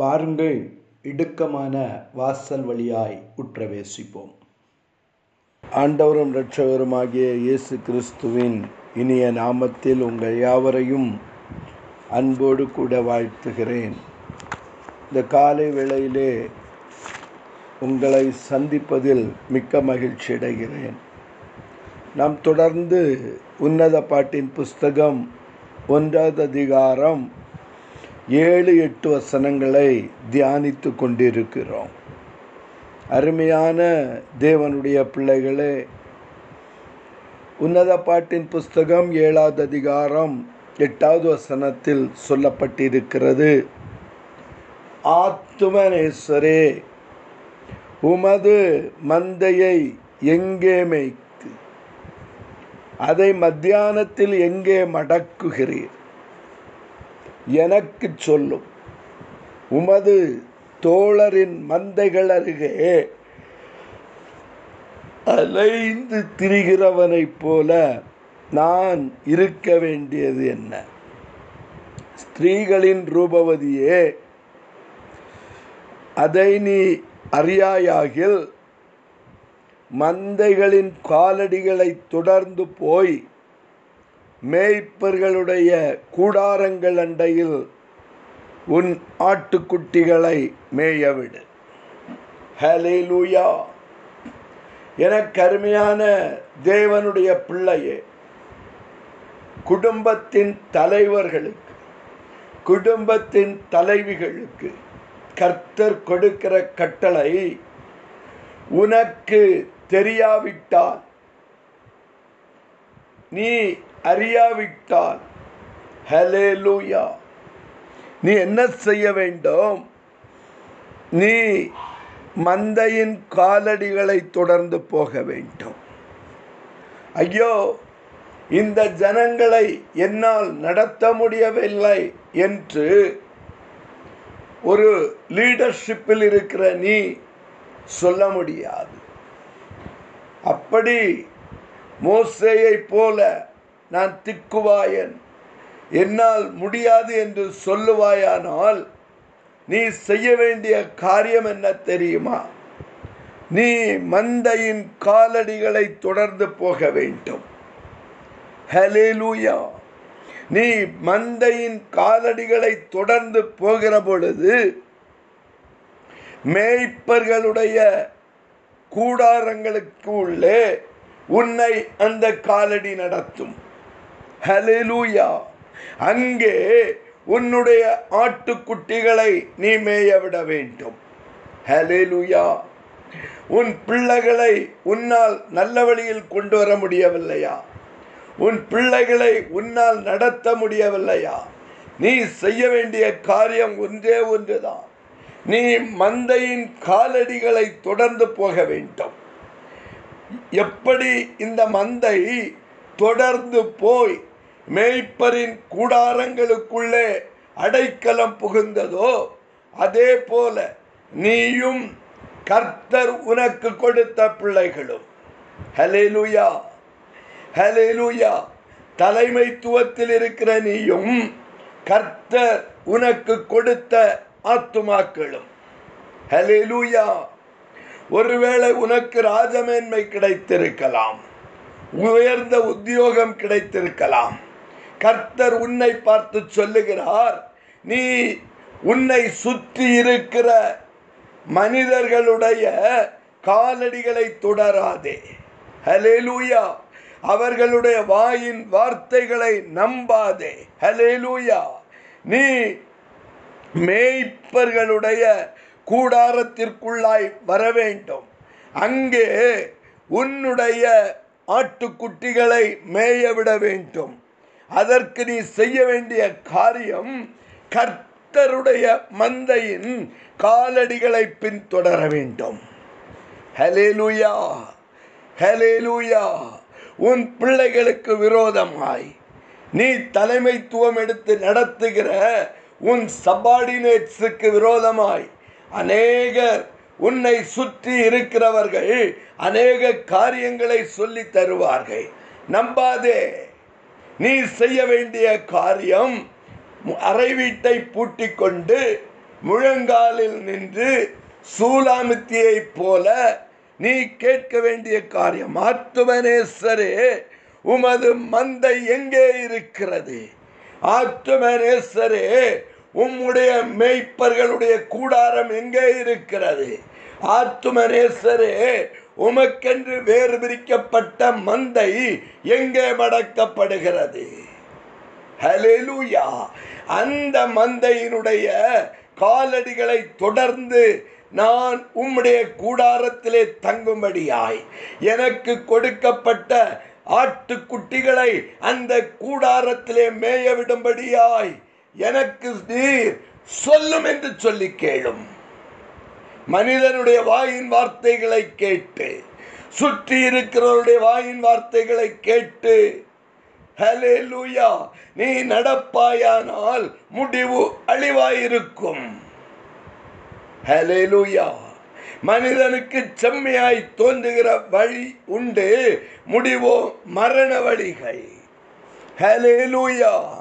வாருங்கள் இடுக்கமான வாசல் வழியாய் உற்றவேசிப்போம். ஆண்டவரும் இரட்சகருமாகிய இயேசு கிறிஸ்துவின் இனிய நாமத்தில் உங்கள் யாவரையும் அன்போடு கூட வாழ்த்துகிறேன். இந்த காலை வேளையிலே உங்களை சந்திப்பதில் மிக்க மகிழ்ச்சி அடைகிறேன். நாம் தொடர்ந்து உன்னத பாட்டின் புஸ்தகம் ஒன்றாவது அதிகாரம் ஏழு எட்டு வசனங்களை தியானித்து கொண்டிருக்கிறோம். அருமையான தேவனுடைய பிள்ளைகளே உன்னத பாட்டின் புஸ்தகம் ஏழாவது அதிகாரம் எட்டாவது வசனத்தில் சொல்லப்பட்டிருக்கிறது. ஆத்துமனேஸ்வரே உமது மந்தையை எங்கே மேய்த்து அதை மத்தியானத்தில் எங்கே மடக்குகிறீர்? எனக்கு சொல்லும். உமது தோழரின் மந்தைகள் அருகே அலைந்து திரிகிறவனைப் போல நான் இருக்க வேண்டியது என்ன? ஸ்திரீகளின் ரூபவதியே அதை நீ அறியாயாகில் மந்தைகளின் காலடிகளை தொடர்ந்து போய் மேய்ப்பர்களுடைய கூடாரங்கள் அண்டையில் உன் ஆட்டுக்குட்டிகளை மேயவிடு. ஹலே லூயா என கருமையான தேவனுடைய பிள்ளையே குடும்பத்தின் தலைவர்களுக்கு குடும்பத்தின் தலைவிகளுக்கு கர்த்தர் கொடுக்கிற கட்டளை உனக்கு தெரியாவிட்டால் நீ அறியாவிட்டால். ஹலே லூயா நீ என்ன செய்ய வேண்டும்? நீ மந்தையின் காலடிகளை தொடர்ந்து போக வேண்டும். ஐயோ இந்த ஜனங்களை என்னால் நடத்த முடியவில்லை என்று ஒரு லீடர்ஷிப்பில் இருக்கிற நீ சொல்ல முடியாது. அப்படி மோசையை போல நான் திக்குவாயன். என்னால் முடியாது என்று சொல்லுவாயானால் நீ செய்ய வேண்டிய காரியம் என்ன தெரியுமா? நீ மந்தையின் காலடிகளை தொடர்ந்து போக வேண்டும். ஹலேலூயா நீ மந்தையின் காலடிகளை தொடர்ந்து போகிற பொழுது மேய்ப்பர்களுடைய கூடாரங்களுக்கு உள்ளே உன்னை அந்த காலடி நடத்தும். ஹலெலூயா அங்கே உன்னுடைய ஆட்டுக்குட்டிகளை நீ மேய விட வேண்டும். ஹலெலூயா உன் பிள்ளைகளை உன்னால் நல்ல வழியில் கொண்டு வர முடியவில்லையா? உன் பிள்ளைகளை உன்னால் நடத்த முடியவில்லையா? நீ செய்ய வேண்டிய காரியம் ஒன்றே ஒன்றுதான். நீ மந்தையின் காலடிகளை தொடர்ந்து போக வேண்டும். எப்படி இந்த மந்தை தொடர்ந்து போய் மேய்ப்பரின் கூடாரங்களுக்குள்ளே அடைக்கலம் புகுந்ததோ அதே போல நீயும் கர்த்தர் உனக்கு கொடுத்த பிள்ளைகளும். ஹலேலுயா ஹலேலுயா தலைமைத்துவத்தில் இருக்கிற நீயும் கர்த்தர் உனக்கு கொடுத்த ஆத்துமாக்களும். ஹலேலுயா ஒருவேளை உனக்கு ராஜமேன்மை கிடைத்திருக்கலாம் உயர்ந்த உத்தியோகம் கிடைத்திருக்கலாம். கர்த்தர் உன்னை பார்த்து சொல்லுகிறார் நீ உன்னை சுற்றி இருக்கிற மனிதர்களுடைய காலடிகளை தொடராதே. ஹலேலூயா அவர்களுடைய வாயின் வார்த்தைகளை நம்பாதே. ஹலேலூயா நீ மேய்ப்பர்களுடைய கூடாரத்திற்குள்ளாய் வர வேண்டும் அங்கே உன்னுடைய ஆட்டுக்குட்டிகளை மேய விட வேண்டும். அதற்கு நீ செய்ய வேண்டிய காரியம் கர்த்தருடைய மந்தையின் காலடிகளை பின்தொடர வேண்டும். ஹலேலுயா ஹலேலுயா உன் பிள்ளைகளுக்கு விரோதமாய் நீ தலைமைத்துவம் எடுத்து நடத்துகிற உன் சபார்டினேட்ஸுக்கு விரோதமாய் அநேகர் உன்னை சுற்றி இருக்கிறவர்கள் அநேக காரியங்களை சொல்லி தருவார்கள். நம்பாதே. நீ செய்ய வேண்டிய காரியம் அறை வீட்டை பூட்டி கொண்டு முழங்காலில் நின்று சூலாமித்தியைப் போல நீ கேட்க வேண்டிய காரியம். ஆத்துமனேஸ்வரே உமது மந்தை எங்கே இருக்கிறது? ஆத்துமனேஸ்வரே உம்முடைய மேய்ப்பர்களுடைய கூடாரம் எங்கே இருக்கிறது? ஆத்துமனேஸ்வரே உமக்கென்று வேறு பிரிக்கப்பட்ட மந்தை எங்கே மடக்கப்படுகிறது? ஹalleluya அந்த மந்தையினுடைய காலடிகளை தொடர்ந்து நான் உம்முடைய கூடாரத்திலே தங்கும்படியாய் எனக்கு கொடுக்கப்பட்ட ஆட்டுக்குட்டிகளை அந்த கூடாரத்திலே மேய விடும்படியாய் எனக்கு நீர் சொல்லும் என்று சொல்லி கேளும். மனிதனுடைய வாயின் வார்த்தைகளை கேட்டு சுற்றி இருக்கிறவருடைய வாயின் வார்த்தைகளை கேட்டு ஹலே லூயா நீ நடப்பாயானால் முடிவு அழிவாயிருக்கும். ஹலே லூயா மனிதனுக்கு செம்மையாய் தோன்றுகிற வழி உண்டு. முடிவோ மரண வழிகள். ஹலே லூயா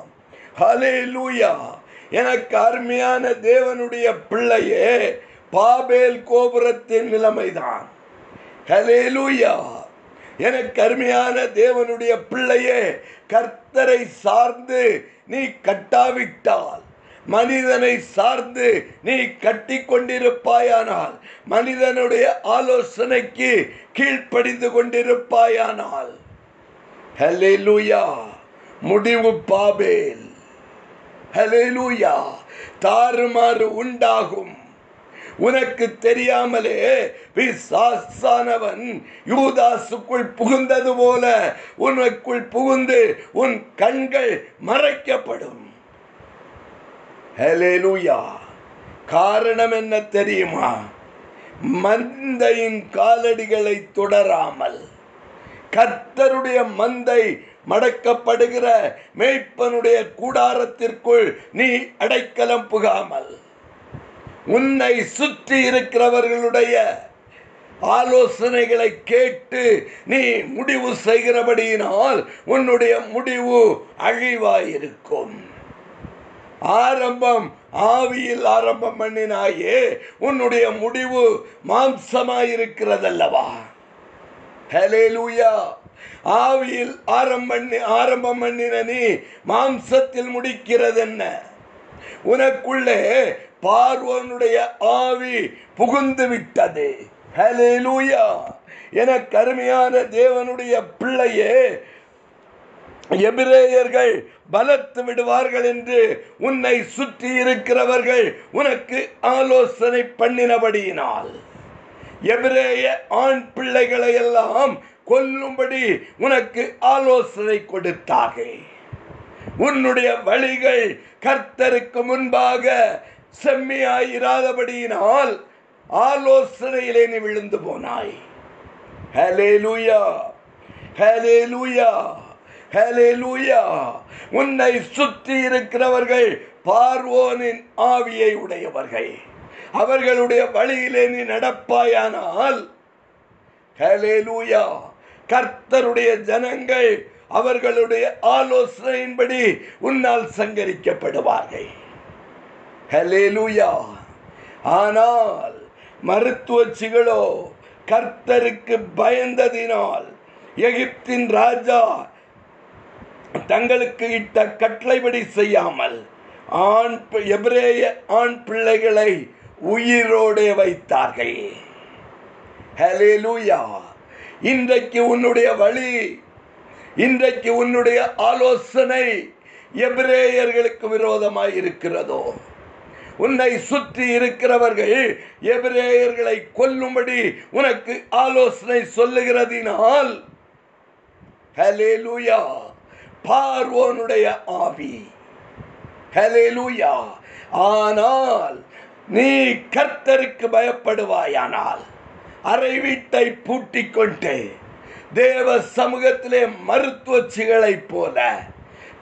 எனக்கு அருமையான தேவனுடைய பிள்ளையே பாபேல் கோபுரத்தின் நிலைமைதான். ஹalleluya எனக்கு அருமையான தேவனுடைய பிள்ளையே கர்த்தரை சார்ந்து நீ கட்டாவிட்டால் மனிதனை சார்ந்து நீ கட்டி கொண்டிருப்பாயானால் மனிதனுடைய ஆலோசனைக்கு கீழ்ப்படிந்து கொண்டிருப்பாயானால். ஹalleluya முடிவு பாபேல். ஹalleluya தாறுமாறு உண்டாகும். உனக்கு தெரியாமலே பிசாசானவன் யூதாசுக்குள் புகுந்தது போல உனக்குள் புகுந்து உன் கண்கள் மறைக்கப்படும். காரணம் என்ன தெரியுமா? மந்தையின் காலடிகளை தொடராமல். கர்த்தருடைய மந்தை மடக்கப்படுகிற மேய்ப்பனுடைய கூடாரத்திற்குள் நீ அடைக்கலம் புகாமல். உன்னை சுற்றி இருக்கிறவர்களுடைய ஆலோசனைகளை கேட்டு நீ முடிவு செய்கிறபடியினால் உன்னுடைய முடிவு அழிவாயிருக்கும். ஆரம்பம் ஆவியில் ஆரம்பம் பண்ணினாயே உன்னுடைய முடிவு மாம்சமாயிருக்கிறதல்லவா? ஹalleluya. ஆவியில் ஆரம்பம் பண்ணி ஆரம்பம் பண்ணின நீ மாம்சத்தில் முடிக்கிறது என்ன உனக்குள்ளே பார்வனுடைய ஆவி புகுந்து விட்டது. ஹalleluya என கருமையான தேவனுடைய பிள்ளையே எபிரேயர்கள் பலத்து விடுவார்கள் என்று உன்னை சுற்றி இருக்கிறவர்கள் உனக்கு ஆலோசனை பண்ணினபடியினால். எபிரேய ஆண் பிள்ளைகளை எல்லாம் கொல்லும்படி உனக்கு ஆலோசனை கொடுத்தார்கள். உன்னுடைய வழிகள் கர்த்தருக்கு முன்பாக செம்மையாயிராதபடியினால் ஆலோசனையிலே நீ விழுந்து போனாய். ஹalleluya ஹalleluya ஹalleluya உன்னை சுற்றி இருக்கிறவர்கள் பார்வோனின் ஆவியை உடையவர்கள். அவர்களுடைய வழியிலே நீ நடப்பாயானால் ஹalleluya கர்த்தருடைய ஜனங்கள் அவர்களுடைய ஆலோசனையின்படி உன்னால் சங்கரிக்கப்படுவார்கள். ஹalleluya ஆனால் மருத்துவச்சிகளோ கர்த்தருக்கு பயந்ததினால் எகிப்தின் ராஜா தங்களுக்கு இட்ட கட்டளைபடி செய்யாமல் ஆண் பி- எபிரேய ஆண் பிள்ளைகளை உயிரோடே வைத்தார்கள். ஹalleluya இன்றைக்கு உன்னுடைய வழி இன்றைக்கு உன்னுடைய ஆலோசனை எபிரேயர்களுக்கு விரோதமாய் இருக்கிறதோ? உன்னை சுற்றி இருக்கிறவர்கள் எபிரேயர்களை கொல்லும்படி உனக்கு ஆலோசனை சொல்லுகிறதினால் ஹலேலூயா பார்வோனுடைய ஆவி. ஹலேலூயா ஆனால் நீ கர்த்தருக்கு பயப்படுவாயானால் அறை வீட்டை பூட்டி கொண்டு தேவ சமூகத்திலே மருத்துவச்சிகளைப் போல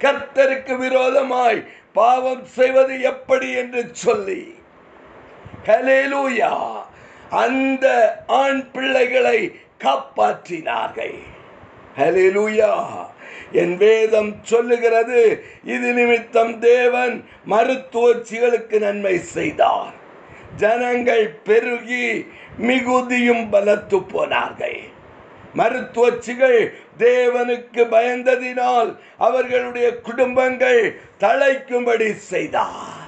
கர்த்தருக்கு விரோதமாய் பாவம் செய்வது எப்படி என்று சொல்லி ஹalleluya அந்த ஆண் பிள்ளைகளை காப்பாற்றினார்கள். ஹalleluya என் வேதம் சொல்லுகிறது இது நிமித்தம் தேவன் மருத்துவச்சிகளுக்கு நன்மை செய்தார். ஜனங்கள் பெருகி மிகுதியும் பலத்து போனார்கள். மருத்துவச்சிகள் தேவனுக்கு பயந்ததினால் அவர்களுடைய குடும்பங்கள் தழைக்கும்படி செய்தார்.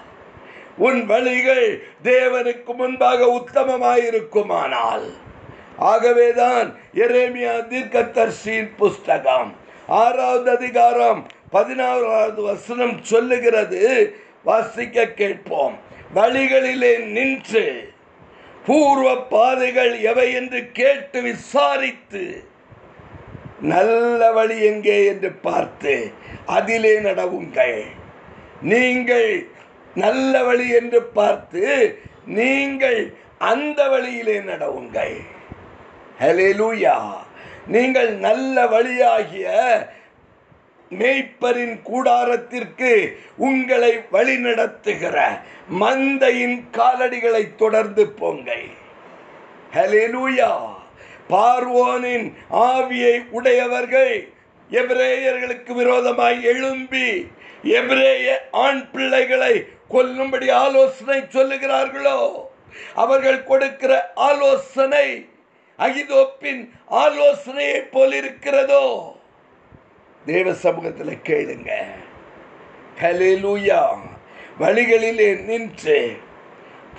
உன் வழிகள் தேவனுக்கு முன்பாக உத்தமமாயிருக்குமானால். ஆகவேதான் எரேமியா தீர்க்கத்தர்சியின் புஸ்தகம் ஆறாவது அதிகாரம் பதினாறாவது வசனம் சொல்லுகிறது. வாசிக்க கேட்போம். வழிகளிலே நின்று பூர்வ பாதைகள் எவை என்று கேட்டு விசாரித்து நல்ல வழி எங்கே என்று பார்த்து அதிலே நடவுங்கள். நீங்கள் நல்ல வழி என்று பார்த்து நீங்கள் அந்த வழியிலே நடவுங்கள். லூயா நீங்கள் நல்ல வழியாகிய மேய்ப்பரின் கூடாரத்திற்கு உங்களை வழிநடத்துகிற மந்தையின் காலடிகளை தொடர்ந்து போங்கள். ஹலே லூயா பார்வோனின் ஆவியை உடையவர்கள் எபிரேயர்களுக்கு விரோதமாய் எழும்பி எபிரேய ஆண் பிள்ளைகளை கொல்லும்படி ஆலோசனை சொல்லுகிறார்களோ? அவர்கள் கொடுக்கிற ஆலோசனை அகிதோப்பின் ஆலோசனையை போல் இருக்கிறதோ? தேவ சமூகத்தில் கேளுங்க. ஹalleluya. வழிகளிலே நின்று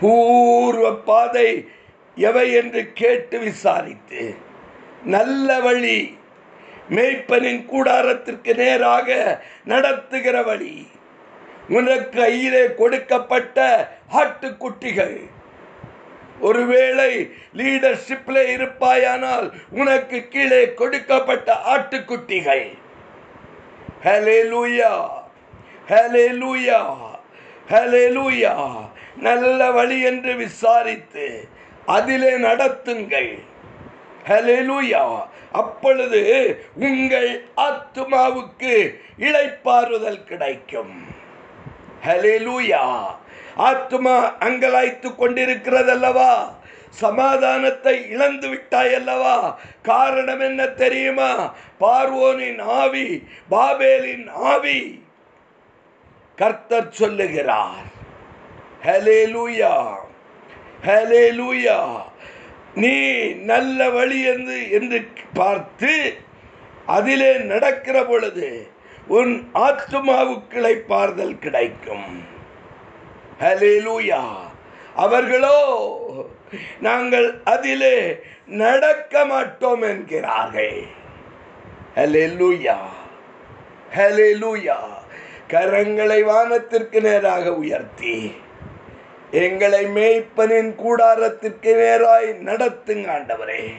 பூர்வ பாதை எவை என்று கேட்டு விசாரித்து நல்ல வழி மேய்ப்பனின் கூடாரத்திற்கு நேராக நடத்துகிற வழி உனக்கு கையிலே கொடுக்கப்பட்ட ஆட்டுக்குட்டிகள். ஒருவேளை லீடர்ஷிப்பில் இருப்பாயானால் உனக்கு கீழே கொடுக்கப்பட்ட ஆட்டுக்குட்டிகள். ஹalleluya ஹalleluya ஹalleluya நல்ல வழி என்று விசாரித்து அதிலே நடத்துங்கள். ஹலெலுயா அப்பொழுது உங்கள் ஆத்துமாவுக்கு இழைப்பாறுதல் கிடைக்கும். ஹலெலுயா ஆத்மா அங்கலாய்த்து கொண்டிருக்கிறதல்லவா? சமாதானத்தை இழந்து விட்டாய் அல்லவா காரணம் என்ன தெரியுமா? பார்வோனின் ஆவி பாபேலின் ஆவி. கர்த்தர் சொல்லுகிறார். ஹalleluya. லூயா நீ நல்ல வழி என்று என்று பார்த்து அதிலே நடக்கிற பொழுது உன் ஆத்மாவுக்களை பார்தல் கிடைக்கும். ஹalleluya. அவர்களோ நாங்கள் அதிலே நடக்க மாட்டோம் என்கிறார்கள். ஹalleluya. லூயா கரங்களை வானத்திற்கு நேராக உயர்த்தி. எங்களை மேய்ப்பனின் கூடாரத்திற்கு நேராய் நடத்துங்க ஆண்டவரே.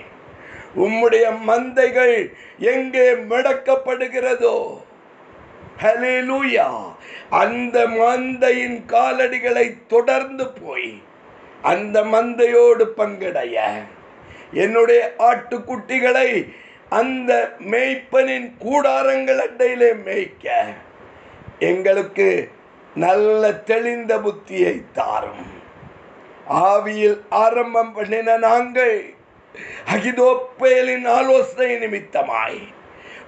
உம்முடைய மந்தைகள் எங்கே மடக்கப்படுகிறதோ. ஹலிலூயா அந்த மந்தையின் காலடிகளை தொடர்ந்து போய் அந்த மந்தையோடு பங்கடைய. என்னுடைய ஆட்டுக்குட்டிகளை அந்த மேய்ப்பனின் கூடாரங்கள் அண்டையிலே மேய்க்க. எங்களுக்கு நல்ல தெளிந்த புத்தியை தாரும். ஆவியில் ஆரம்பம் பண்ணின நாங்கள் அகிதோப்பேலின் ஆலோசனை நிமித்தமாய்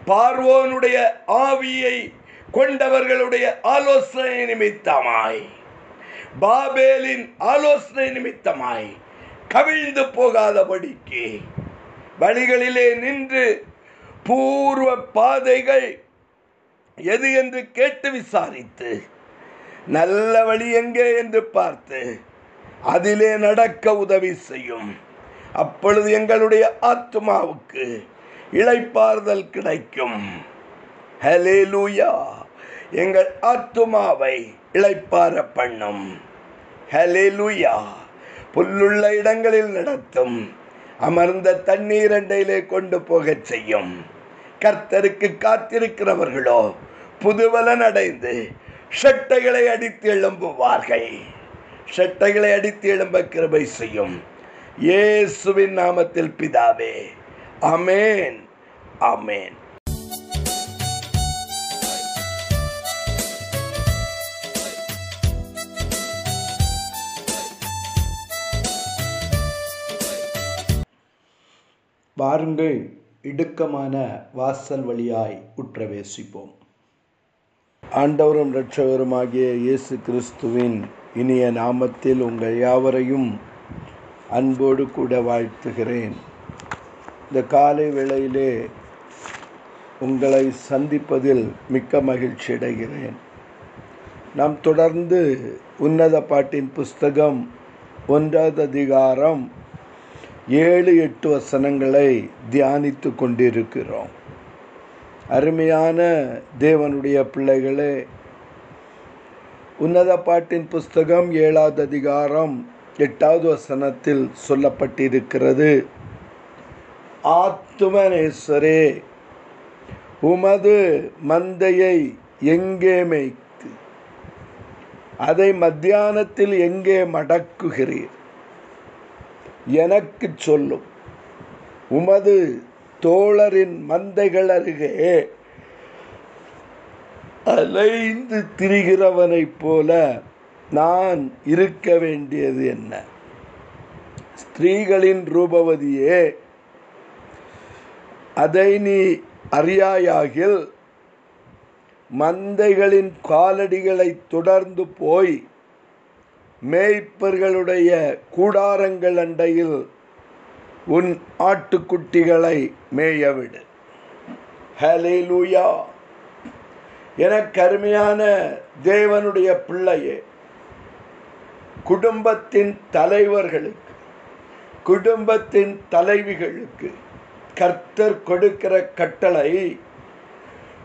பார்வோனுடைய ஆவியை கொண்டவர்களுடைய ஆலோசனை நிமித்தமாய் பாபேலின் ஆலோசனை நிமித்தமாய் கவிழ்ந்து போகாதபடிக்கு வழிகளிலே நின்று பூர்வ பாதைகள் எது என்று கேட்டு விசாரித்து நல்ல வழி எங்கே என்று பார்த்து அதிலே நடக்க உதவி செய்யும். அப்பொழுது எங்களுடைய ஆத்மாவுக்கு இழைப்பாறுதல் கிடைக்கும். ஹலேலூயா எங்கள் ஆத்துமாவை இளைப்பார பண்ணும். ஹலேலூயா புல்லுள்ள இடங்களில் நடத்தும். அமர்ந்த தண்ணீர் அண்டையிலே கொண்டு போகச் செய்யும். கர்த்தருக்கு காத்திருக்கிறவர்களோ புதுவலன் அடைந்து ஷட்டைகளை அடித்து எழும்புவார்கள். செட்டைகளை அடித்து எழும்ப கிருபை செய்யும். இயேசுவின் நாமத்தில் பிதாவே அமேன் அமேன் வாருங்கள் இடுக்கமான வாசல் வழியாய் உற்றவேசிப்போம். ஆண்டவரும் இரட்சகருமாகிய இயேசு கிறிஸ்துவின் இனிய நாமத்தில் உங்கள் யாவரையும் அன்போடு கூட வாழ்த்துகிறேன். இந்த காலை வேளையிலே உங்களை சந்திப்பதில் மிக்க மகிழ்ச்சி அடைகிறேன். நாம் தொடர்ந்து உன்னத பாட்டின் புஸ்தகம் ஒன்றாவது அதிகாரம் ஏழு எட்டு வசனங்களை தியானித்து கொண்டிருக்கிறோம். அருமையான தேவனுடைய பிள்ளைகளே உன்னத பாட்டின் புஸ்தகம் ஏழாவது அதிகாரம் எட்டாவது வசனத்தில் சொல்லப்பட்டிருக்கிறது. ஆத்துமனேஸ்வரே உமது மந்தையை எங்கே மேய்த்து அதை மத்தியானத்தில் எங்கே மடக்குகிறீர்? எனக்கு சொல்லும் உமது தோழரின் மந்தைகள் அருகே அலைந்து திரிகிறவனைப் போல நான் இருக்க வேண்டியது என்ன? ஸ்திரீகளின் ரூபவதியே அதை நீ அறியாயாகில் மந்தைகளின் காலடிகளை தொடர்ந்து போய் மேய்ப்பர்களுடைய கூடாரங்கள் அண்டையில் உன் ஆட்டுக்குட்டிகளை மேயவிடு. ஹலே லூயா கருமையான தேவனுடைய பிள்ளையே குடும்பத்தின் தலைவர்களுக்கு குடும்பத்தின் தலைவிகளுக்கு கர்த்தர் கொடுக்கிற கட்டளை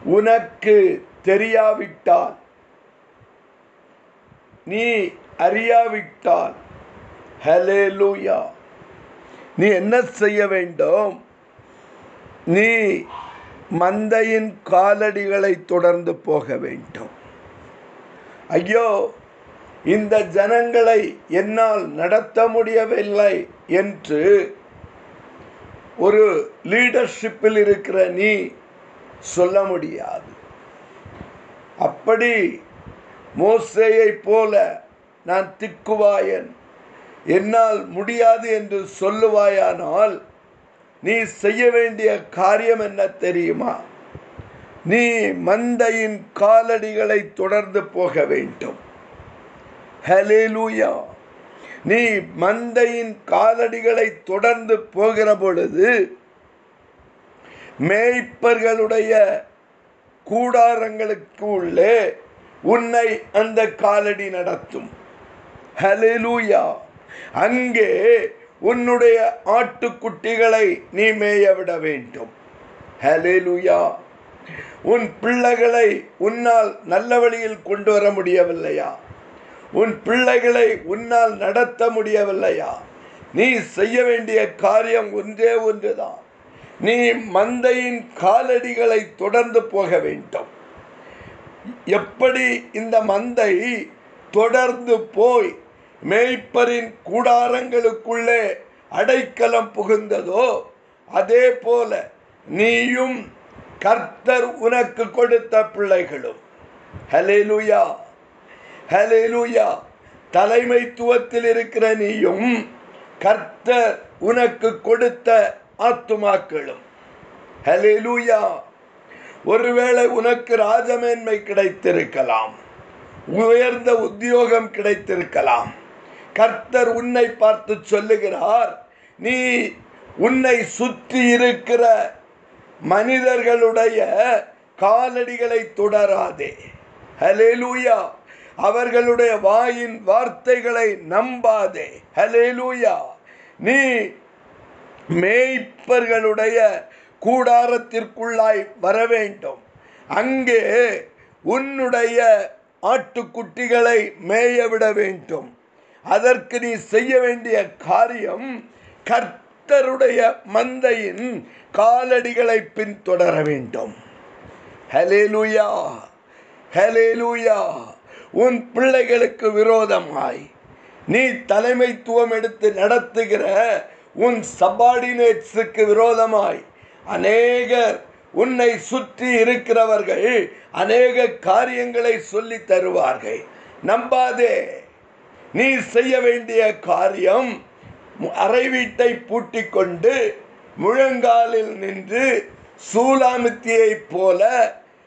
உனக்கு தெரியாவிட்டால் நீ அறியாவிட்டால் ஹலே லூயா நீ என்ன செய்ய வேண்டும்? நீ மந்தையின் காலடிகளை தொடர்ந்து போக வேண்டும். ஐயோ இந்த ஜனங்களை என்னால் நடத்த முடியவில்லை என்று ஒரு லீடர்ஷிப்பில் இருக்கிற நீ சொல்ல முடியாது. அப்படி மோசையை போல நான் திக்குவாயன். என்னால் முடியாது என்று சொல்லுவாயானால் நீ செய்ய வேண்டிய காரியம் என்ன தெரியுமா? நீ மந்தையின் காலடிகளை தொடர்ந்து போக வேண்டும். ஹலேலூயா நீ மந்தையின் காலடிகளை தொடர்ந்து போகிற பொழுது மேய்ப்பர்களுடைய கூடாரங்களுக்கு உள்ளே உன்னை அந்த காலடி நடத்தும். ஹலேலூயா அங்கே உன்னுடைய ஆட்டுக்குட்டிகளை நீ மேய விட வேண்டும். ஹலேலுயா உன் பிள்ளைகளை உன்னால் நல்ல வழியில் கொண்டு வர முடியவில்லையா? உன் பிள்ளைகளை உன்னால் நடத்த முடியவில்லையா? நீ செய்ய வேண்டிய காரியம் ஒன்றே ஒன்றுதான். நீ மந்தையின் காலடிகளை தொடர்ந்து போக வேண்டும். எப்படி இந்த மந்தை தொடர்ந்து போய் மேய்ப்பரின் கூடாரங்களுக்குள்ளே அடைக்கலம் புகுந்ததோ அதே போல நீயும் கர்த்தர் உனக்கு கொடுத்த பிள்ளைகளும். ஹலேலுயா ஹலேலுயா தலைமைத்துவத்தில் இருக்கிற நீயும் கர்த்தர் உனக்கு கொடுத்த ஆத்துமாக்களும். ஹலேலுயா ஒருவேளை உனக்கு ராஜமேன்மை கிடைத்திருக்கலாம் உயர்ந்த உத்தியோகம் கிடைத்திருக்கலாம். கர்த்தர் உன்னை பார்த்து சொல்லுகிறார் நீ உன்னை சுற்றி இருக்கிற மனிதர்களுடைய காலடிகளை தொடராதே. ஹலேலூயா அவர்களுடைய வாயின் வார்த்தைகளை நம்பாதே. ஹலேலூயா நீ மேய்ப்பர்களுடைய கூடாரத்திற்குள்ளாய் வர வேண்டும் அங்கே உன்னுடைய ஆட்டுக்குட்டிகளை மேய விட வேண்டும். அதற்கு நீ செய்ய வேண்டிய காரியம் கர்த்தருடைய மந்தையின் காலடிகளை பின்தொடர வேண்டும். ஹலேலுயா ஹலேலுயா உன் பிள்ளைகளுக்கு விரோதமாய் நீ தலைமைத்துவம் எடுத்து நடத்துகிற உன் சபார்டினேட்ஸுக்கு விரோதமாய் அநேகர் உன்னை சுற்றி இருக்கிறவர்கள் அநேக காரியங்களை சொல்லி தருவார்கள். நம்பாதே நீ செய்ய வேண்டிய காரியம் அறை வீட்டை பூட்டி கொண்டு முழங்காலில் நின்று சூலாமித்தியை போல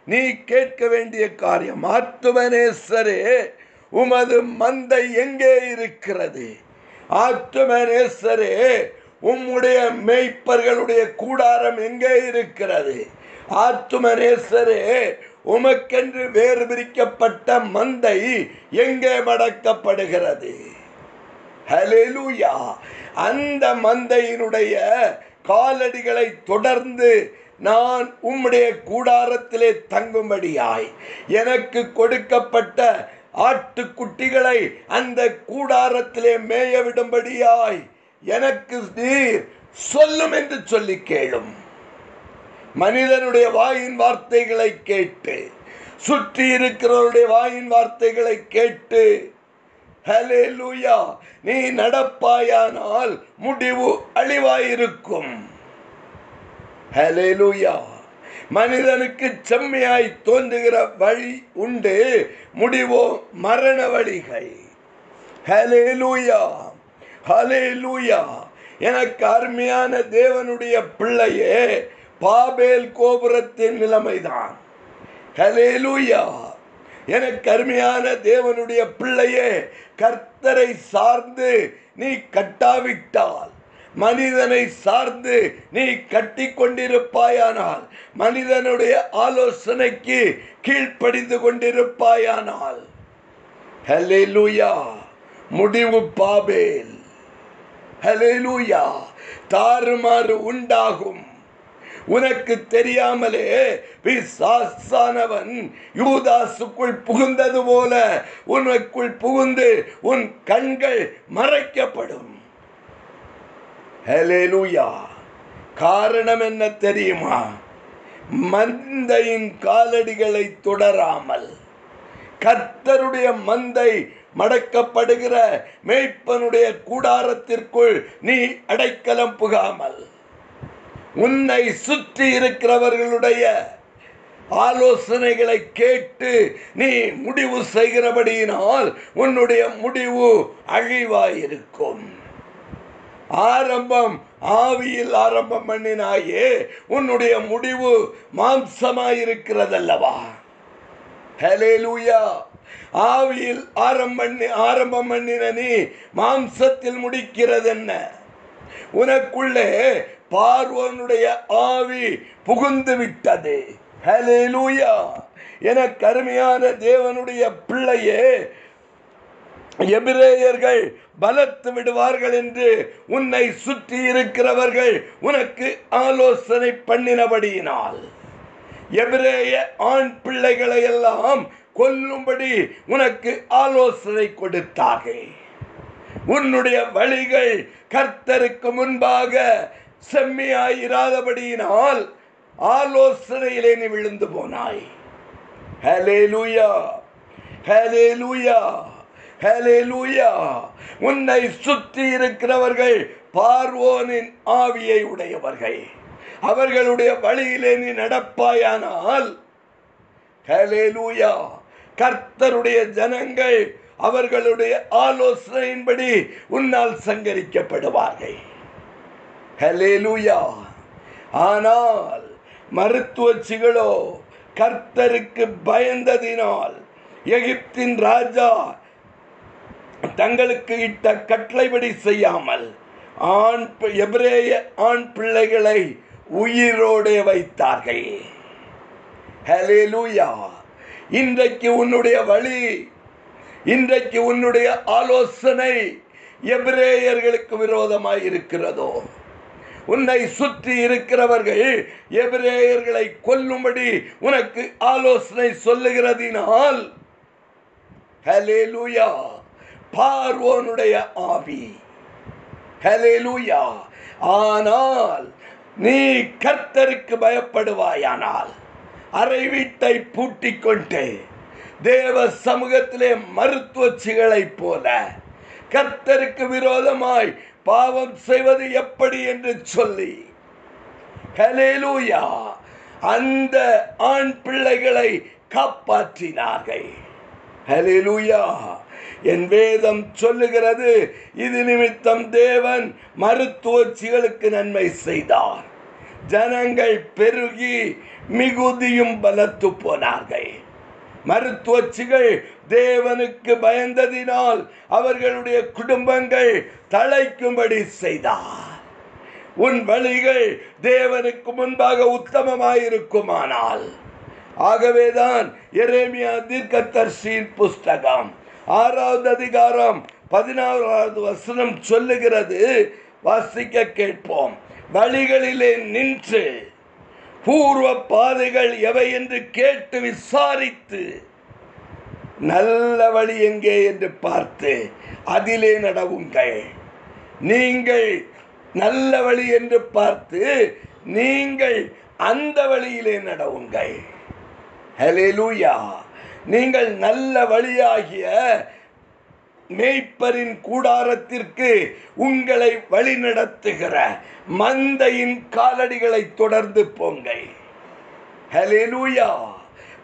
நீ கேட்க வேண்டிய காரியம். ஆத்துமனேஸ்வரே உமது மந்தை எங்கே இருக்கிறது? ஆத்துமனேஸ்வரே உம்முடைய மேய்ப்பர்களுடைய கூடாரம் எங்கே இருக்கிறது? ஆத்துமனேசரே உமக்கென்று வேறு பிரிக்கப்பட்ட மந்தை எங்கே மடக்கப்படுகிறது? ஹலெலுயா அந்த மந்தையினுடைய காலடிகளை தொடர்ந்து நான் உம்முடைய கூடாரத்திலே தங்கும்படியாய் எனக்கு கொடுக்கப்பட்ட ஆட்டுக்குட்டிகளை அந்த கூடாரத்திலே மேய விடும்படியாய் எனக்கு நீர் சொல்லும் என்று சொல்லி கேளும். மனிதனுடைய வாயின் வார்த்தைகளை கேட்டு சுற்றி இருக்கிறவருடைய வாயின் வார்த்தைகளை கேட்டு ஹலே லூயா நீ நடப்பாயானால் முடிவு அழிவாயிருக்கும். ஹலே லூயா மனிதனுக்கு செம்மையாய் தோன்றுகிற வழி உண்டு. முடிவோ மரண வழிகள். ஹலே லூயா எனக்கு அருமையான தேவனுடைய பிள்ளையே பாபேல் கோபுரத்தின் நிலைமைதான். ஹலேலூயா எனக்கு கருமையான தேவனுடைய பிள்ளையே கர்த்தரை சார்ந்து நீ கட்டாவிட்டால் மனிதனை சார்ந்து நீ கட்டி கொண்டிருப்பாயானால் மனிதனுடைய ஆலோசனைக்கு கீழ்ப்படிந்து கொண்டிருப்பாயானால். ஹalleluya முடிவு பாபேல். ஹalleluya தாறுமாறு உண்டாகும். உனக்கு தெரியாமலே பிசாசானவன் யூதாசுக்குள் புகுந்தது போல உனக்குள் புகுந்து உன் கண்கள் மறைக்கப்படும். காரணம் என்ன தெரியுமா? மந்தையின் காலடிகளை தொடராமல் கர்த்தருடைய மந்தை மடக்கப்படுகிற மேய்ப்பனுடைய கூடாரத்திற்குள் நீ அடைக்கலம் புகாமல் உன்னை சுற்றி இருக்கிறவர்களுடைய ஆலோசனைகளை கேட்டு நீ முடிவு செய்கிறபடியினால் உன்னுடைய முடிவு அழிவாயிருக்கும். ஆரம்பம் ஆவியில் ஆரம்பம் பண்ணினாயே உன்னுடைய முடிவு மாம்சமாயிருக்கிறதல்லவா? ஹalleluya. ஆவியில் ஆரம்பம் பண்ணி ஆரம்பம் பண்ணின நீ மாம்சத்தில் முடிக்கிறது என்ன உனக்குள்ளே பார்வனுடைய ஆவி புகுந்து விட்டது ஹalleluya என கருமையான தேவனுடைய பிள்ளையே எபிரேயர்கள் பலத்து விடுவார்கள் என்று உன்னை சுற்றி இருக்கிறவர்கள் உனக்கு ஆலோசனை பண்ணினபடியினால். எபிரேய ஆண் பிள்ளைகளை எல்லாம் கொல்லும்படி உனக்கு ஆலோசனை கொடுத்தார்கள். உன்னுடைய வழிகள் கர்த்தருக்கு முன்பாக செம்மையாயிராதபடியினால் ஆலோசனையிலே நீ விழுந்து போனாய். ஹalleluya ஹalleluya ஹalleluya. உன்னை சுற்றி இருக்கிறவர்கள் பார்வோனின் ஆவியை உடையவர்கள். அவர்களுடைய வழியிலே நீ நடப்பாயானால் ஹalleluya. கர்த்தருடைய ஜனங்கள் அவர்களுடைய ஆலோசனையின்படி உன்னால் சங்கரிக்கப்படுவார்கள். ஹalleluya ஆனால் மருத்துவ சிகளோ கர்த்தருக்கு பயந்ததினால் எகிப்தின் ராஜா தங்களுக்கு இட்ட கட்டளைபடி செய்யாமல் ஆண் பி- எபிரேய ஆண் பிள்ளைகளை உயிரோடு வைத்தார்கள். ஹalleluya இன்றைக்கு உன்னுடைய வழி இன்றைக்கு உன்னுடைய ஆலோசனை எபிரேயர்களுக்கு விரோதமாய் இருக்கிறதோ? உன்னை சுற்றி இருக்கிறவர்கள் எபிரேயர்களை கொல்லும்படி உனக்கு ஆலோசனை சொல்லுகிறதினால் ஹலேலூயா பார்வோனுடைய ஆவி. ஹலேலூயா ஆனால் நீ கர்த்தருக்கு பயப்படுவாயானால் அறை வீட்டை பூட்டிக் கொண்டு தேவ சமூகத்திலே மருத்துவச்சிகளைப் போல கர்த்தருக்கு விரோதமாய் பாவம் செய்வது எப்படி என்று சொல்லி. ஹalleluya. அந்த ஆண் பிள்ளைகளை காப்பாற்றினார்கள். ஹalleluya. என் வேதம் சொல்லுகிறது இது நிமித்தம் தேவன் மருத்துவச்சிகளுக்கு நன்மை செய்தார். ஜனங்கள் பெருகி மிகுதியும் பலத்து போனார்கள். மருத்துவச்சிகள் தேவனுக்கு பயந்ததினால் அவர்களுடைய குடும்பங்கள் தலைக்கும்படி செய்தார். உன் வழிகள் தேவனுக்கு முன்பாக உத்தமமாயிருக்குமானால். ஆகவேதான் எரேமியா தீர்க்கதர்சியின் புஸ்தகம் ஆறாவது அதிகாரம் பதினாறாவது வசனம் சொல்லுகிறது. வாசிக்க கேட்போம். வழிகளிலே நின்று பூர்வ பாதைகள் எவை என்று கேட்டு விசாரித்து நல்ல வழி எங்கே என்று பார்த்து அதிலே நடவுங்கள். நீங்கள் நல்ல வழி என்று பார்த்து நீங்கள் அந்த வழியிலே நடவுங்கள். லூயா நீங்கள் நல்ல வழியாகிய மேய்ப்பரின் கூடாரத்திற்கு உங்களை வழிநடத்துகிற மந்தையின் காலடிகளை தொடர்ந்து போங்கள். ஹalleluya.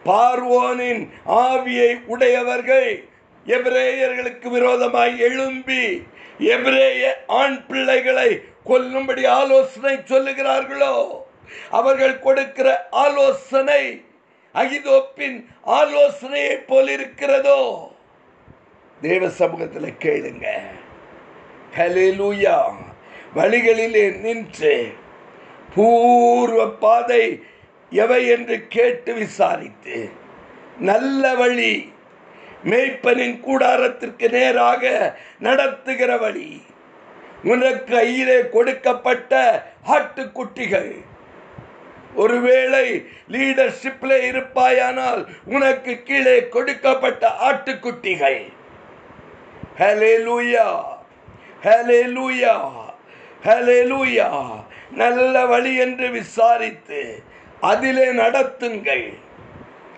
பார்வோனின் ஆவியை உடையவர்கள் எபிரேயர்களுக்கு விரோதமாய் எழும்பி எபிரேய ஆண் பிள்ளைகளை கொல்லும்படி ஆலோசனை சொல்லுகிறார்களோ? அவர்கள் கொடுக்கிற ஆலோசனை அகிதோப்பின் ஆலோசனையை போல் இருக்கிறதோ தேவ சமூகத்தில் கேளுங்க. ஹalleluya. வழிகளிலே நின்று பூர்வ பாதை எவை என்று கேட்டு விசாரித்து நல்ல வழி மேய்ப்பனின் கூடாரத்திற்கு நேராக நடத்துகிற வழி. உனக்கு கையிலே கொடுக்கப்பட்ட ஆட்டுக்குட்டிகள். ஒருவேளை லீடர்ஷிப்ல இருப்பாயானால் உனக்கு கீழே கொடுக்கப்பட்ட ஆட்டுக்குட்டிகள். ஹalleluya ஹalleluya ஹalleluya நல்ல வழி என்று விசாரித்து அதிலே நடத்துங்கள்.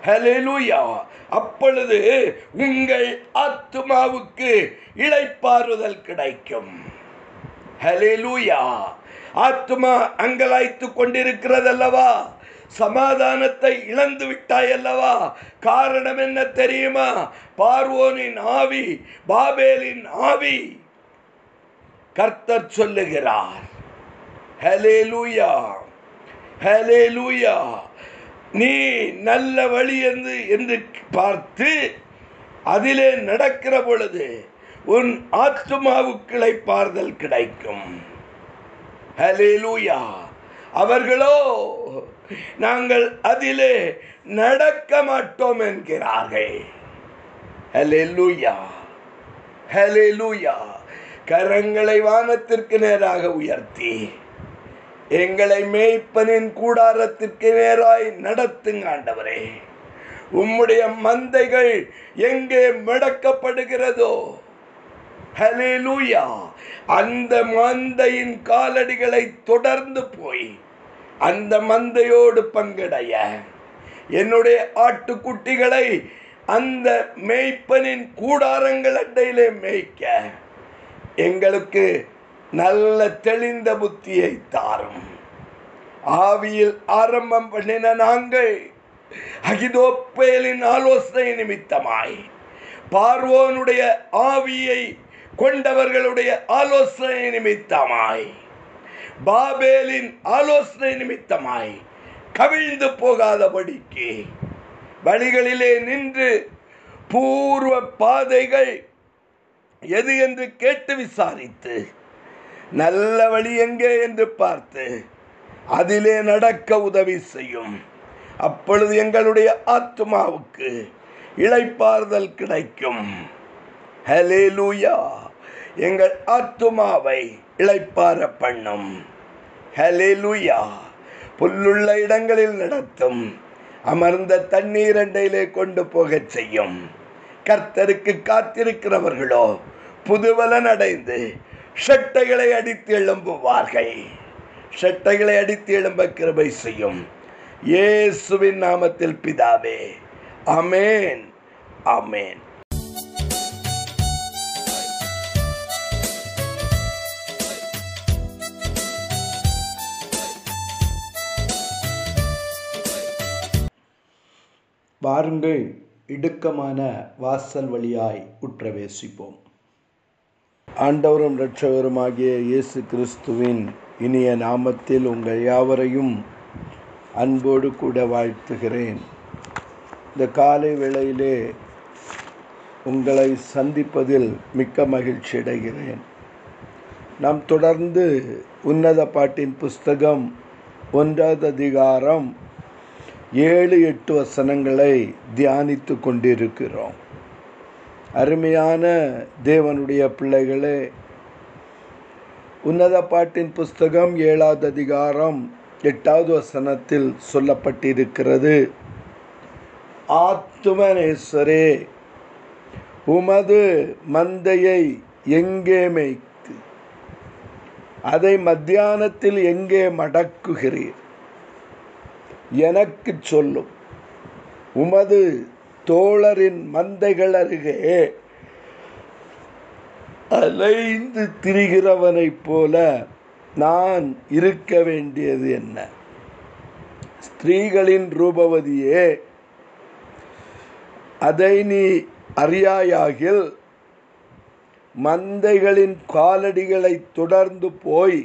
ஹலெலுயா அப்பொழுது உங்கள் ஆத்மாவுக்கு இழைப்பாறுதல் கிடைக்கும். ஹலெலுயா ஆத்மா அங்கலாய்த்து கொண்டிருக்கிறதல்லவா? சமாதானத்தை இழந்து விட்டாய் அல்லவா காரணம் என்ன தெரியுமா? பார்வோனின் ஆவி பாபேலின் ஆவி. கர்த்தர் சொல்லுகிறார். ஹalleluya. லூயா நீ நல்ல வழி என்று என்று பார்த்து அதிலே நடக்கிற பொழுது உன் ஆத்துமாவுக்கு இளைப்பாறுதல் கிடைக்கும். ஹalleluya. அவர்களோ நாங்கள் அதிலே நடக்க மாட்டோம் என்கிறார்கள். ஹalleluya. லூயா கரங்களை வானத்திற்கு நேராக உயர்த்தி. எங்களை மேய்ப்பனின் கூடாரத்திற்கு நேராய் நடத்துங்க ஆண்டவரே. உம்முடைய மந்தைகள் எங்கே மடக்கப்படுகிறதோ. ஹலிலூயா அந்த மந்தையின் காலடிகளை தொடர்ந்து போய் அந்த மந்தையோடு பங்கடைய. என்னுடைய ஆட்டுக்குட்டிகளை அந்த மேய்ப்பனின் கூடாரங்கள் அண்டையிலே மேய்க்க. எங்களுக்கு நல்ல தெளிந்த புத்தியை தாரும். ஆவியில் ஆரம்பம் பண்ணின நாங்கள் அகிதோப்பேலின் ஆலோசனை நிமித்தமாய் பார்வோனுடைய ஆவியை கொண்டவர்களுடைய ஆலோசனை நிமித்தமாய் பாபேலின் ஆலோசனை நிமித்தமாய் கவிழ்ந்து போகாதபடிக்கு வழிகளிலே நின்று பூர்வ பாதைகள் எது என்று கேட்டு விசாரித்து நல்ல வழி எங்கே என்று பார்த்து அதிலே நடக்க உதவி செய்யும். அப்பொழுது எங்களுடைய ஆத்மாவுக்கு இளைப்பாறுதல் கிடைக்கும். ஹலேலூயா எங்கள் ஆத்துமாவை இழைப்பார பண்ணும். ஹலேலூயா புல்லுள்ள இடங்களில் நடத்தும். அமர்ந்த தண்ணீர் அண்டையிலே கொண்டு போகச் செய்யும். கர்த்தருக்கு காத்திருக்கிறவர்களோ புதுவலன் அடைந்து ஷட்டைகளை அடித்து எழும்புவார்கள். செட்டைகளை அடித்து எழும்ப கிருபை செய்யும். இயேசுவின் நாமத்தில் பிதாவே அமேன் அமேன் வாருங்கள் இடுக்கமான வாசல் வழியாய் உற்றவேசிப்போம் ஆண்டவரும் இரட்சகருமாகிய இயேசு கிறிஸ்துவின் இனிய நாமத்தில் உங்கள் யாவரையும் அன்போடு கூட வாழ்த்துகிறேன். இந்த காலை வேளையிலே உங்களை சந்திப்பதில் மிக்க மகிழ்ச்சி அடைகிறேன். நாம் தொடர்ந்து உன்னத பாட்டின் புஸ்தகம் ஒன்றாவது அதிகாரம் ஏழு எட்டு வசனங்களை தியானித்து கொண்டிருக்கிறோம். அருமையான தேவனுடைய பிள்ளைகளே உன்னத பாட்டின் புஸ்தகம் ஏழாவது அதிகாரம் எட்டாவது வசனத்தில் சொல்லப்பட்டிருக்கிறது. ஆத்துமனேஸ்வரே உமது மந்தையை எங்கே மேய்த்து அதை மத்தியானத்தில் எங்கே மடக்குகிறீர்? எனக்கு சொல்லும் உமது தோழரின் மந்தைகள் அருகே அலைந்து திரிகிறவனைப் போல நான் இருக்க வேண்டியது என்ன? ஸ்திரீகளின் ரூபவதியே அதை நீ அறியாயாகில் மந்தைகளின் காலடிகளை தொடர்ந்து போய்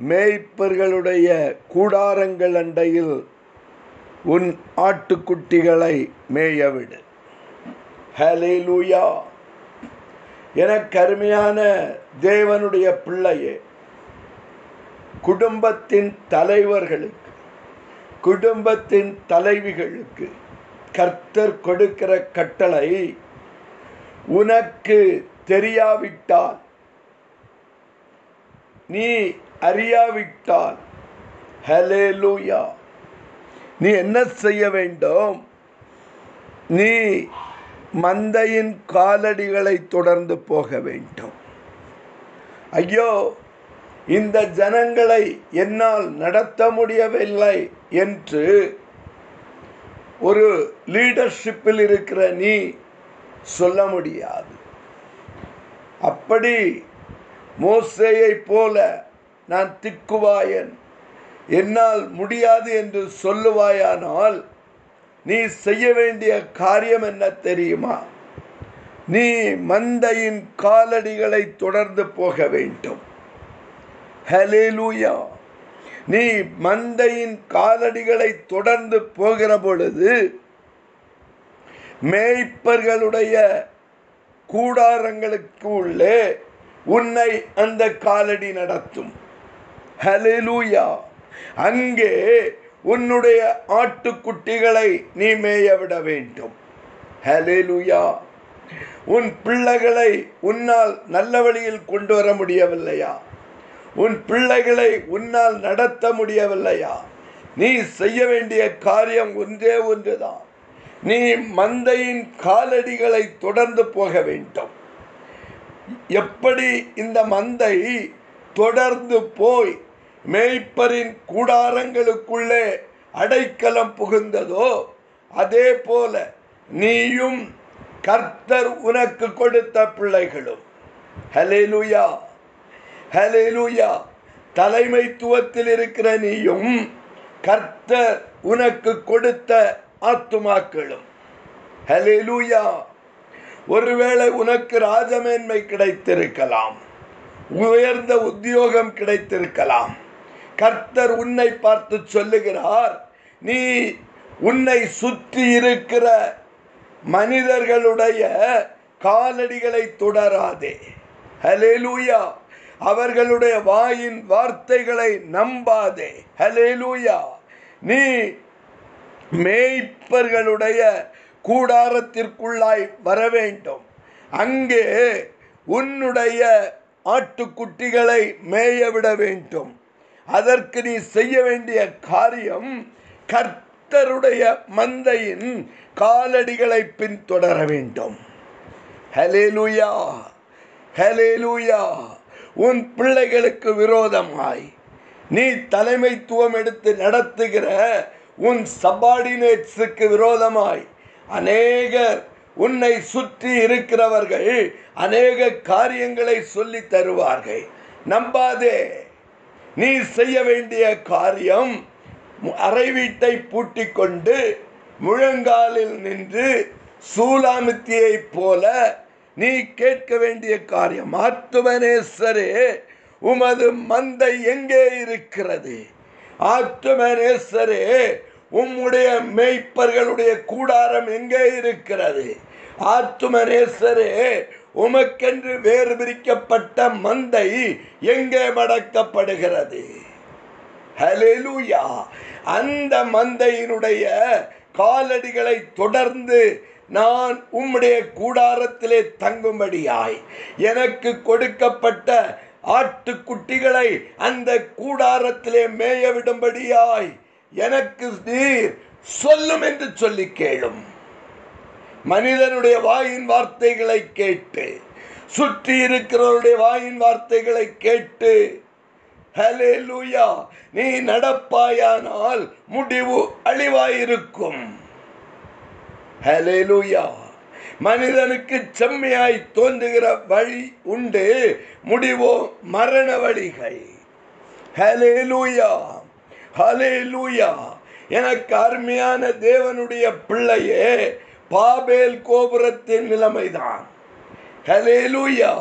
மேய்ப்பர்களுடைய கூடாரங்கள் அண்டையில் உன் ஆட்டுக்குட்டிகளை மேயவிடு. ஹலே லூயா எனக்கு அருமையான தேவனுடைய பிள்ளையே குடும்பத்தின் தலைவர்களுக்கு குடும்பத்தின் தலைவிகளுக்கு கர்த்தர் கொடுக்கிற கட்டளை உனக்கு தெரியாவிட்டால் நீ அறியாவிட்டால் ஹலே லூயா நீ என்ன செய்ய வேண்டும்? நீ மந்தையின் காலடிகளை தொடர்ந்து போக வேண்டும். ஐயோ இந்த ஜனங்களை என்னால் நடத்த முடியவில்லை என்று ஒரு லீடர்ஷிப்பில் இருக்கிற நீ சொல்ல முடியாது. அப்படி மோசையை போல நான் திக்குவாயன். என்னால் முடியாது என்று சொல்லுவாயானால் நீ செய்ய வேண்டிய காரியம் என்ன தெரியுமா? நீ மந்தையின் காலடிகளை தொடர்ந்து போக வேண்டும். ஹலேலூயா நீ மந்தையின் காலடிகளை தொடர்ந்து போகிற பொழுது மேய்ப்பர்களுடைய கூடாரங்களுக்கு உள்ளே உன்னை அந்த காலடி நடத்தும். ஹலேலூயா அங்கே உன்னுடைய ஆட்டுக்குட்டிகளை நீ மேய விட வேண்டும். ஹலேலூயா உன் பிள்ளைகளை உன்னால் நல்ல வழியில் கொண்டு வர முடியவில்லையா? உன் பிள்ளைகளை உன்னால் நடத்த முடியவில்லையா? நீ செய்ய வேண்டிய காரியம் ஒன்றே ஒன்றுதான். நீ மந்தையின் காலடிகளை தொடர்ந்து போக வேண்டும். எப்படி இந்த மந்தை தொடர்ந்து போய் மேய்ப்பரின் கூடாரங்களுக்குள்ளே அடைக்கலம் புகுந்ததோ அதே போல நீயும் கர்த்தர் உனக்கு கொடுத்த பிள்ளைகளும். ஹலேலுயா ஹலேலுயா தலைமைத்துவத்தில் இருக்கிற நீயும் கர்த்தர் உனக்கு கொடுத்த ஆத்துமாக்களும். ஹலேலுயா ஒருவேளை உனக்கு ராஜமேன்மை கிடைத்திருக்கலாம் உயர்ந்த உத்தியோகம் கிடைத்திருக்கலாம். கர்த்தர் உன்னை பார்த்து சொல்லுகிறார் நீ உன்னை சுற்றி இருக்கிற மனிதர்களுடைய காலடிகளை தொடராதே. ஹலேலூயா அவர்களுடைய வாயின் வார்த்தைகளை நம்பாதே. ஹலேலூயா நீ மேய்ப்பர்களுடைய கூடாரத்திற்குள்ளாய் வர வேண்டும் அங்கே உன்னுடைய ஆட்டுக்குட்டிகளை மேய விட வேண்டும். அதற்கு நீ செய்ய வேண்டிய காரியம் கர்த்தருடைய மந்தையின் காலடிகளை பின்தொடர வேண்டும். ஹலேலுயா ஹலேலுயா உன் பிள்ளைகளுக்கு விரோதமாய் நீ தலைமைத்துவம் எடுத்து நடத்துகிற உன் சபார்டினேட்ஸுக்கு விரோதமாய் அநேகர் உன்னை சுற்றி இருக்கிறவர்கள் அநேக காரியங்களை சொல்லி தருவார்கள். நம்பாதே நீ செய்ய வேண்டிய காரியம் அறை வீட்டை பூட்டிக் கொண்டு முழங்காலில் நின்று சூலாமித்தியைப் போல நீ கேட்க வேண்டிய காரியம் ஆத்துமனேஸ்வரே உமது மந்தை எங்கே இருக்கிறது? ஆத்துமனேஸ்வரே உம்முடைய மேய்ப்பர்களுடைய கூடாரம் எங்கே இருக்கிறது? ஆத்துமனேஸ்வரே உமக்கென்று வேறு பிரிக்கப்பட்ட மந்தை எங்கே மடக்கப்படுகிறது? ஹலெலுயா அந்த மந்தையினுடைய காலடிகளை தொடர்ந்து நான் உம்முடைய கூடாரத்திலே தங்கும்படியாய் எனக்கு கொடுக்கப்பட்ட ஆட்டுக்குட்டிகளை அந்த கூடாரத்திலே மேய விடும்படியாய் எனக்கு நீர் சொல்லும் என்று சொல்லி கேளும். மனிதனுடைய வாயின் வார்த்தைகளை கேட்டு சுற்றி இருக்கிறவருடைய வாயின் வார்த்தைகளை கேட்டு ஹலே லூயா நீ நடப்பாயானால் முடிவு அழிவாயிருக்கும். ஹலே லூயா மனிதனுக்கு செம்மையாய் தோன்றுகிற வழி உண்டு. முடிவோ மரண வழிகள். ஹலே லூயா எனக்கு அருமையான தேவனுடைய பிள்ளையே பாபேல் கோபுரத்தின் நிலைமைதான். ஹalleluya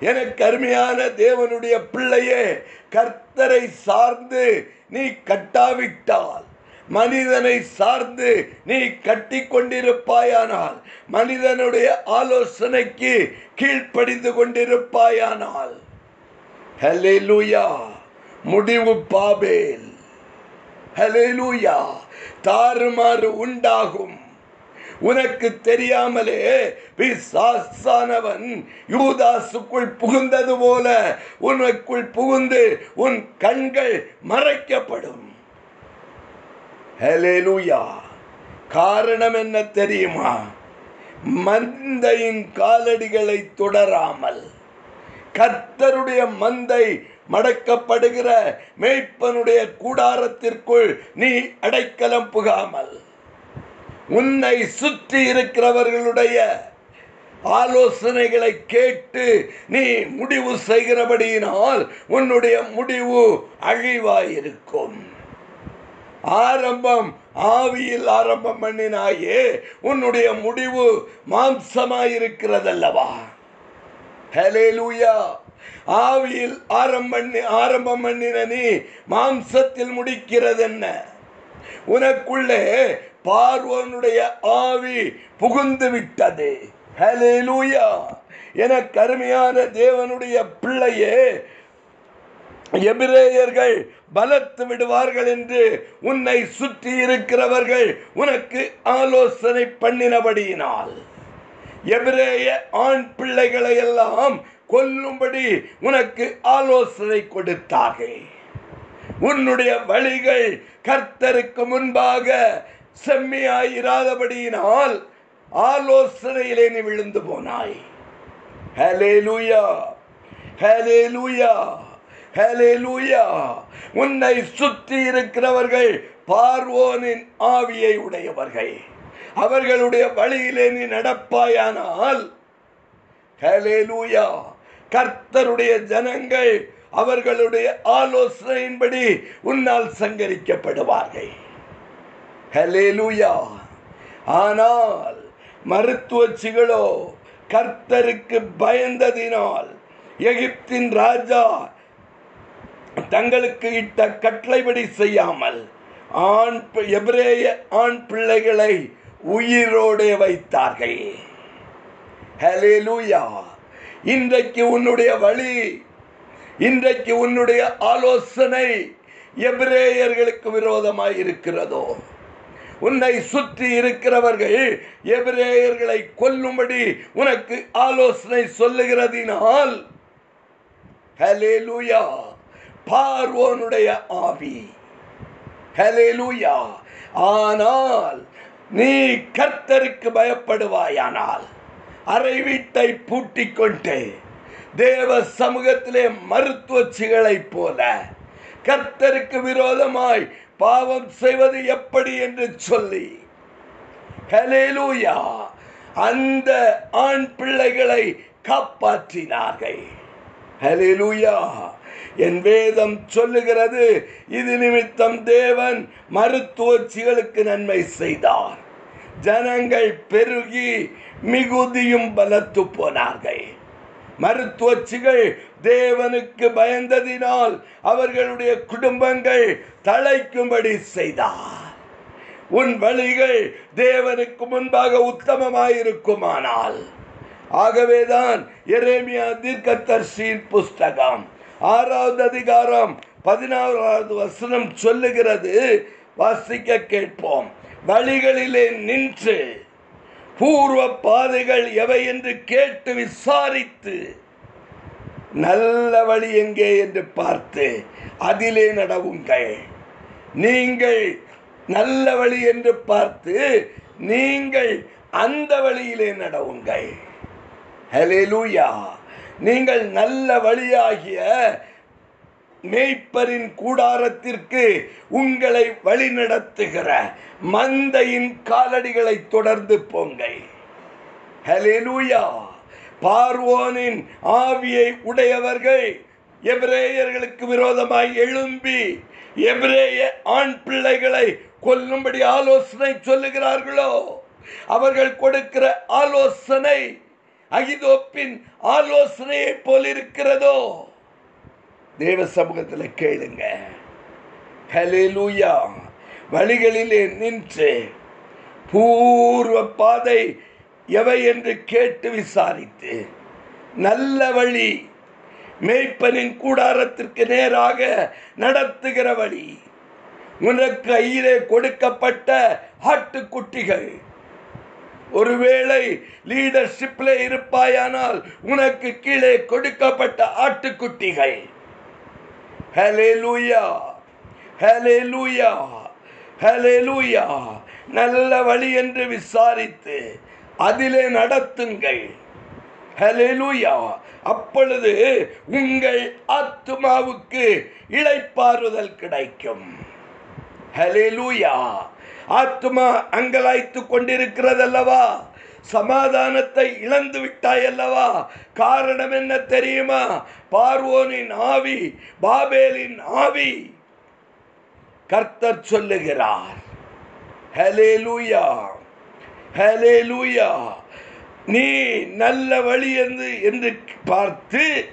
எனக்கு அருமையான தேவனுடைய பிள்ளையே கர்த்தரை சார்ந்து நீ கட்டாவிட்டால் மனிதனை சார்ந்து நீ கட்டி கொண்டிருப்பாயானால் மனிதனுடைய ஆலோசனைக்கு கீழ்ப்படிந்து கொண்டிருப்பாயானால். ஹalleluya முடிவு பாபேல். ஹalleluya தாறுமாறு உண்டாகும். உனக்கு தெரியாமலே பிசாசானவன் யூதாசுக்குள் புகுந்தது போல உனக்குள் புகுந்து உன் கண்கள் மறைக்கப்படும். காரணம் என்ன தெரியுமா? மந்தையின் காலடிகளை தொடராமல். கர்த்தருடைய மந்தை மடக்கப்படுகிற மேய்ப்பனுடைய கூடாரத்திற்குள் நீ அடைக்கலம் புகாமல். உன்னை சுற்றி இருக்கிறவர்களுடைய ஆலோசனைகளை கேட்டு நீ முடிவு செய்கிறபடியினால் உன்னுடைய முடிவு அழிவாயிருக்கும். ஆரம்பம் ஆவியில் ஆரம்பம் பண்ணினாயே உன்னுடைய முடிவு மாம்சமாயிருக்கிறதல்லவா? ஹalleluya. ஆவியில் ஆரம்பம் பண்ணி ஆரம்பம் பண்ணின நீ மாம்சத்தில் முடிக்கிறது என்ன உனக்குள்ளே பார்வோனுடைய ஆவி புகுந்து விட்டது லூயா என கருமையான தேவனுடைய பிள்ளையே எபிரேயர்கள் பலத்து விடுவார்கள் என்று உன்னை சுற்றி இருக்கிறவர்கள் உனக்கு ஆலோசனை பண்ணினபடியினால். எபிரேய ஆண் பிள்ளைகளை எல்லாம் கொல்லும்படி உனக்கு ஆலோசனை கொடுத்தார்கள். உன்னுடைய வழிகள் கர்த்தருக்கு முன்பாக செம்மையாயிராதபடியினால் ஆலோசனையிலே நீ விழுந்து போனாய். ஹalleluya ஹalleluya ஹalleluya. உன்னை சுற்றி இருக்கிறவர்கள் பார்வோனின் ஆவியை உடையவர்கள். அவர்களுடைய வழியிலே நீ நடப்பாயானால் ஹalleluya. கர்த்தருடைய ஜனங்கள் அவர்களுடைய ஆலோசனையின்படி உன்னால் சங்கரிக்கப்படுவார்கள். ஹalleluya ஆனால் மருத்துவச்சிகளோ கர்த்தருக்கு பயந்ததினால் எகிப்தின் ராஜா தங்களுக்கு இட்ட கட்டளைபடி செய்யாமல் ஆண் பி- எபிரேய ஆண் பிள்ளைகளை உயிரோடே வைத்தார்கள். ஹalleluya இன்றைக்கு உன்னுடைய வழி இன்றைக்கு உன்னுடைய ஆலோசனை எபிரேயர்களுக்கு விரோதமாக இருக்கிறதோ? உன்னை சுற்றி இருக்கிறவர்கள் எபிரேயர்களை கொல்லும்படி உனக்கு ஆலோசனை சொல்லுகிறதினால் ஹலேலூயா பார்வோனுடைய ஆவி. ஹலேலூயா ஆனால் நீ கர்த்தருக்கு பயப்படுவாயானால் அறை வீட்டை பூட்டிக் கொண்டு தேவ சமூகத்திலே மருத்துவச்சிகளைப் போல கர்த்தருக்கு விரோதமாய் பாவம் செய்வது எப்படி என்று சொல்லி. ஹலேலூயா அந்த ஆண் பிள்ளைகளை காப்பாற்றினார்கள். ஹலேலூயா என் வேதம் சொல்லுகிறது இது நிமித்தம் தேவன் மருத்துவச்சிகளுக்கு நன்மை செய்தார். ஜனங்கள் பெருகி மிகுதியும் பலத்து போனார்கள். மருத்துவச்சிகள் தேவனுக்கு பயந்ததினால் அவர்களுடைய குடும்பங்கள் தழைக்கும்படி செய்தார். உன் வழிகள் தேவனுக்கு முன்பாக உத்தமமாயிருக்குமானால். ஆகவேதான் எரேமியா தீர்க்கதர்சியின் புஸ்தகம் ஆறாவது அதிகாரம் பதினாறாவது வசனம் சொல்லுகிறது. வாசிக்க கேட்போம். வழிகளிலே நின்று பூர்வ பாதைகள் எவை என்று கேட்டு விசாரித்து நல்ல வழி எங்கே என்று பார்த்து அதிலே நடவுங்கள். நீங்கள் நல்ல வழி என்று பார்த்து நீங்கள் அந்த வழியிலே நடவுங்கள். லூயா நீங்கள் நல்ல வழியாகிய மேய்ப்பரின் கூடாரத்திற்கு உங்களை வழிநடத்துகிற மந்தையின் காலடிகளை தொடர்ந்து போங்கள். ஹலே லூயா பார்வோனின் ஆவியை உடையவர்கள் எபிரேயர்களுக்கு விரோதமாய் எழும்பி எபிரேய ஆண் பிள்ளைகளை கொல்லும்படி ஆலோசனை சொல்லுகிறார்களோ? அவர்கள் கொடுக்கிற ஆலோசனை அகிதோப்பின் ஆலோசனையை போல் இருக்கிறதோ தேவ சமூகத்தில் கேளுங்க. ஹalleluya. வழிகளிலே நின்று பூர்வ பாதை எவை என்று கேட்டு விசாரித்து நல்ல வழி மேய்ப்பனின் கூடாரத்திற்கு நேராக நடத்துகிற வழி உனக்கு கையிலே கொடுக்கப்பட்ட ஆட்டுக்குட்டிகள். ஒருவேளை லீடர்ஷிப்ல இருப்பாயானால் உனக்கு கீழே கொடுக்கப்பட்ட ஆட்டுக்குட்டிகள். ஹalleluya ஹalleluya லூயா நல்ல வழி என்று விசாரித்து அதிலே நடத்துங்கள். ஹலெலுயா அப்பொழுது உங்கள் ஆத்துமாவுக்கு இழைப்பாறுதல் கிடைக்கும். ஹலெலுயா ஆத்துமா அங்கலாய்த்து கொண்டிருக்கிறதல்லவா? சமாதானத்தை இழந்து விட்டாய் அல்லவா காரணம் என்ன தெரியுமா? பார்வோனின் ஆவி பாபேலின் ஆவி. கர்த்தர் சொல்லுகிறார். ஹalleluya. லூயா நீ நல்ல வழி என்று என்று பார்த்து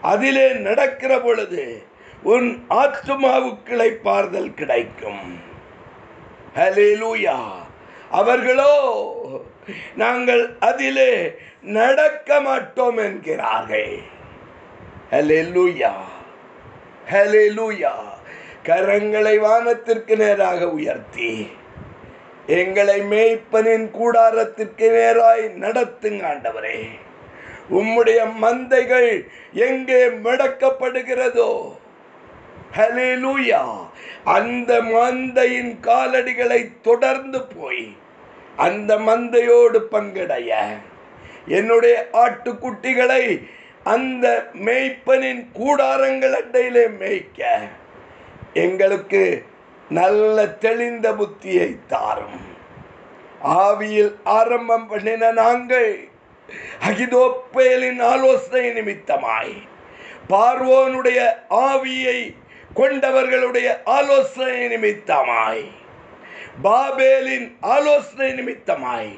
அதிலே நடக்கிற பொழுது உன் ஆத்மாவுக்களை பார்த்தல் கிடைக்கும். ஹalleluya. அவர்களோ நாங்கள் அதிலே நடக்க மாட்டோம் என்கிறார்கள். ஹலே லூயா கரங்களை வானத்திற்கு நேராக உயர்த்தி. எங்களை மேய்ப்பனின் கூடாரத்திற்கு நேராய் நடத்துங்க ஆண்டவரே. உம்முடைய மந்தைகள் எங்கே மடக்கப்படுகிறதோ. ஹலிலூயா அந்த மந்தையின் காலடிகளை தொடர்ந்து போய் அந்த மந்தையோடு பங்கடைய. என்னுடைய ஆட்டுக்குட்டிகளை அந்த மேய்ப்பனின் கூடாரங்கள் அண்டையிலே மேய்க்க. எங்களுக்கு நல்ல தெளிந்த புத்தியை தாரும். ஆவியில் ஆரம்பம் பண்ணின நாங்கள் அகிதோப்பேலின் ஆலோசனை நிமித்தமாய் பார்வோனுடைய ஆவியை கொண்டவர்களுடைய ஆலோசனை நிமித்தமாய் பாபேலின் ஆலோசனை நிமித்தமாய்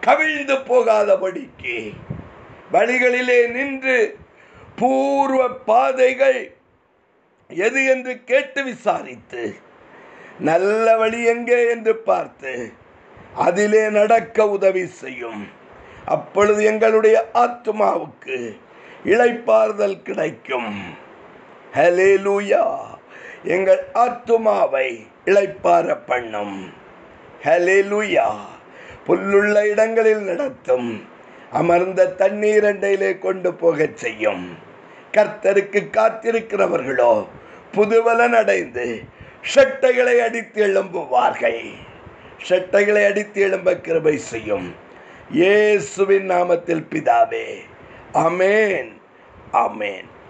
கவிழ்ந்து போகாதபடிக்கு வழிகளிலே நின்று பூர்வ பாதைகள் எது என்று கேட்டு விசாரித்து நல்ல வழி எங்கே என்று பார்த்து அதிலே நடக்க உதவி செய்யும். அப்பொழுது எங்களுடைய ஆத்மாவுக்கு இழைப்பாறுதல் கிடைக்கும். ஹலேலூயா எங்கள் ஆத்துமாவை இளைப்பார பண்ணும். ஹலேலூயா புல்லுள்ள இடங்களில் நடத்தும். அமர்ந்த தண்ணீர் அண்டையிலே கொண்டு போகச் செய்யும். கர்த்தருக்கு காத்திருக்கிறவர்களோ புதுவலன் அடைந்து செட்டைகளை அடித்து எழும்புவார்கள். செட்டைகளை அடித்து எழும்ப கிருபை செய்யும். இயேசுவின் நாமத்தில் பிதாவே அமேன் அமேன்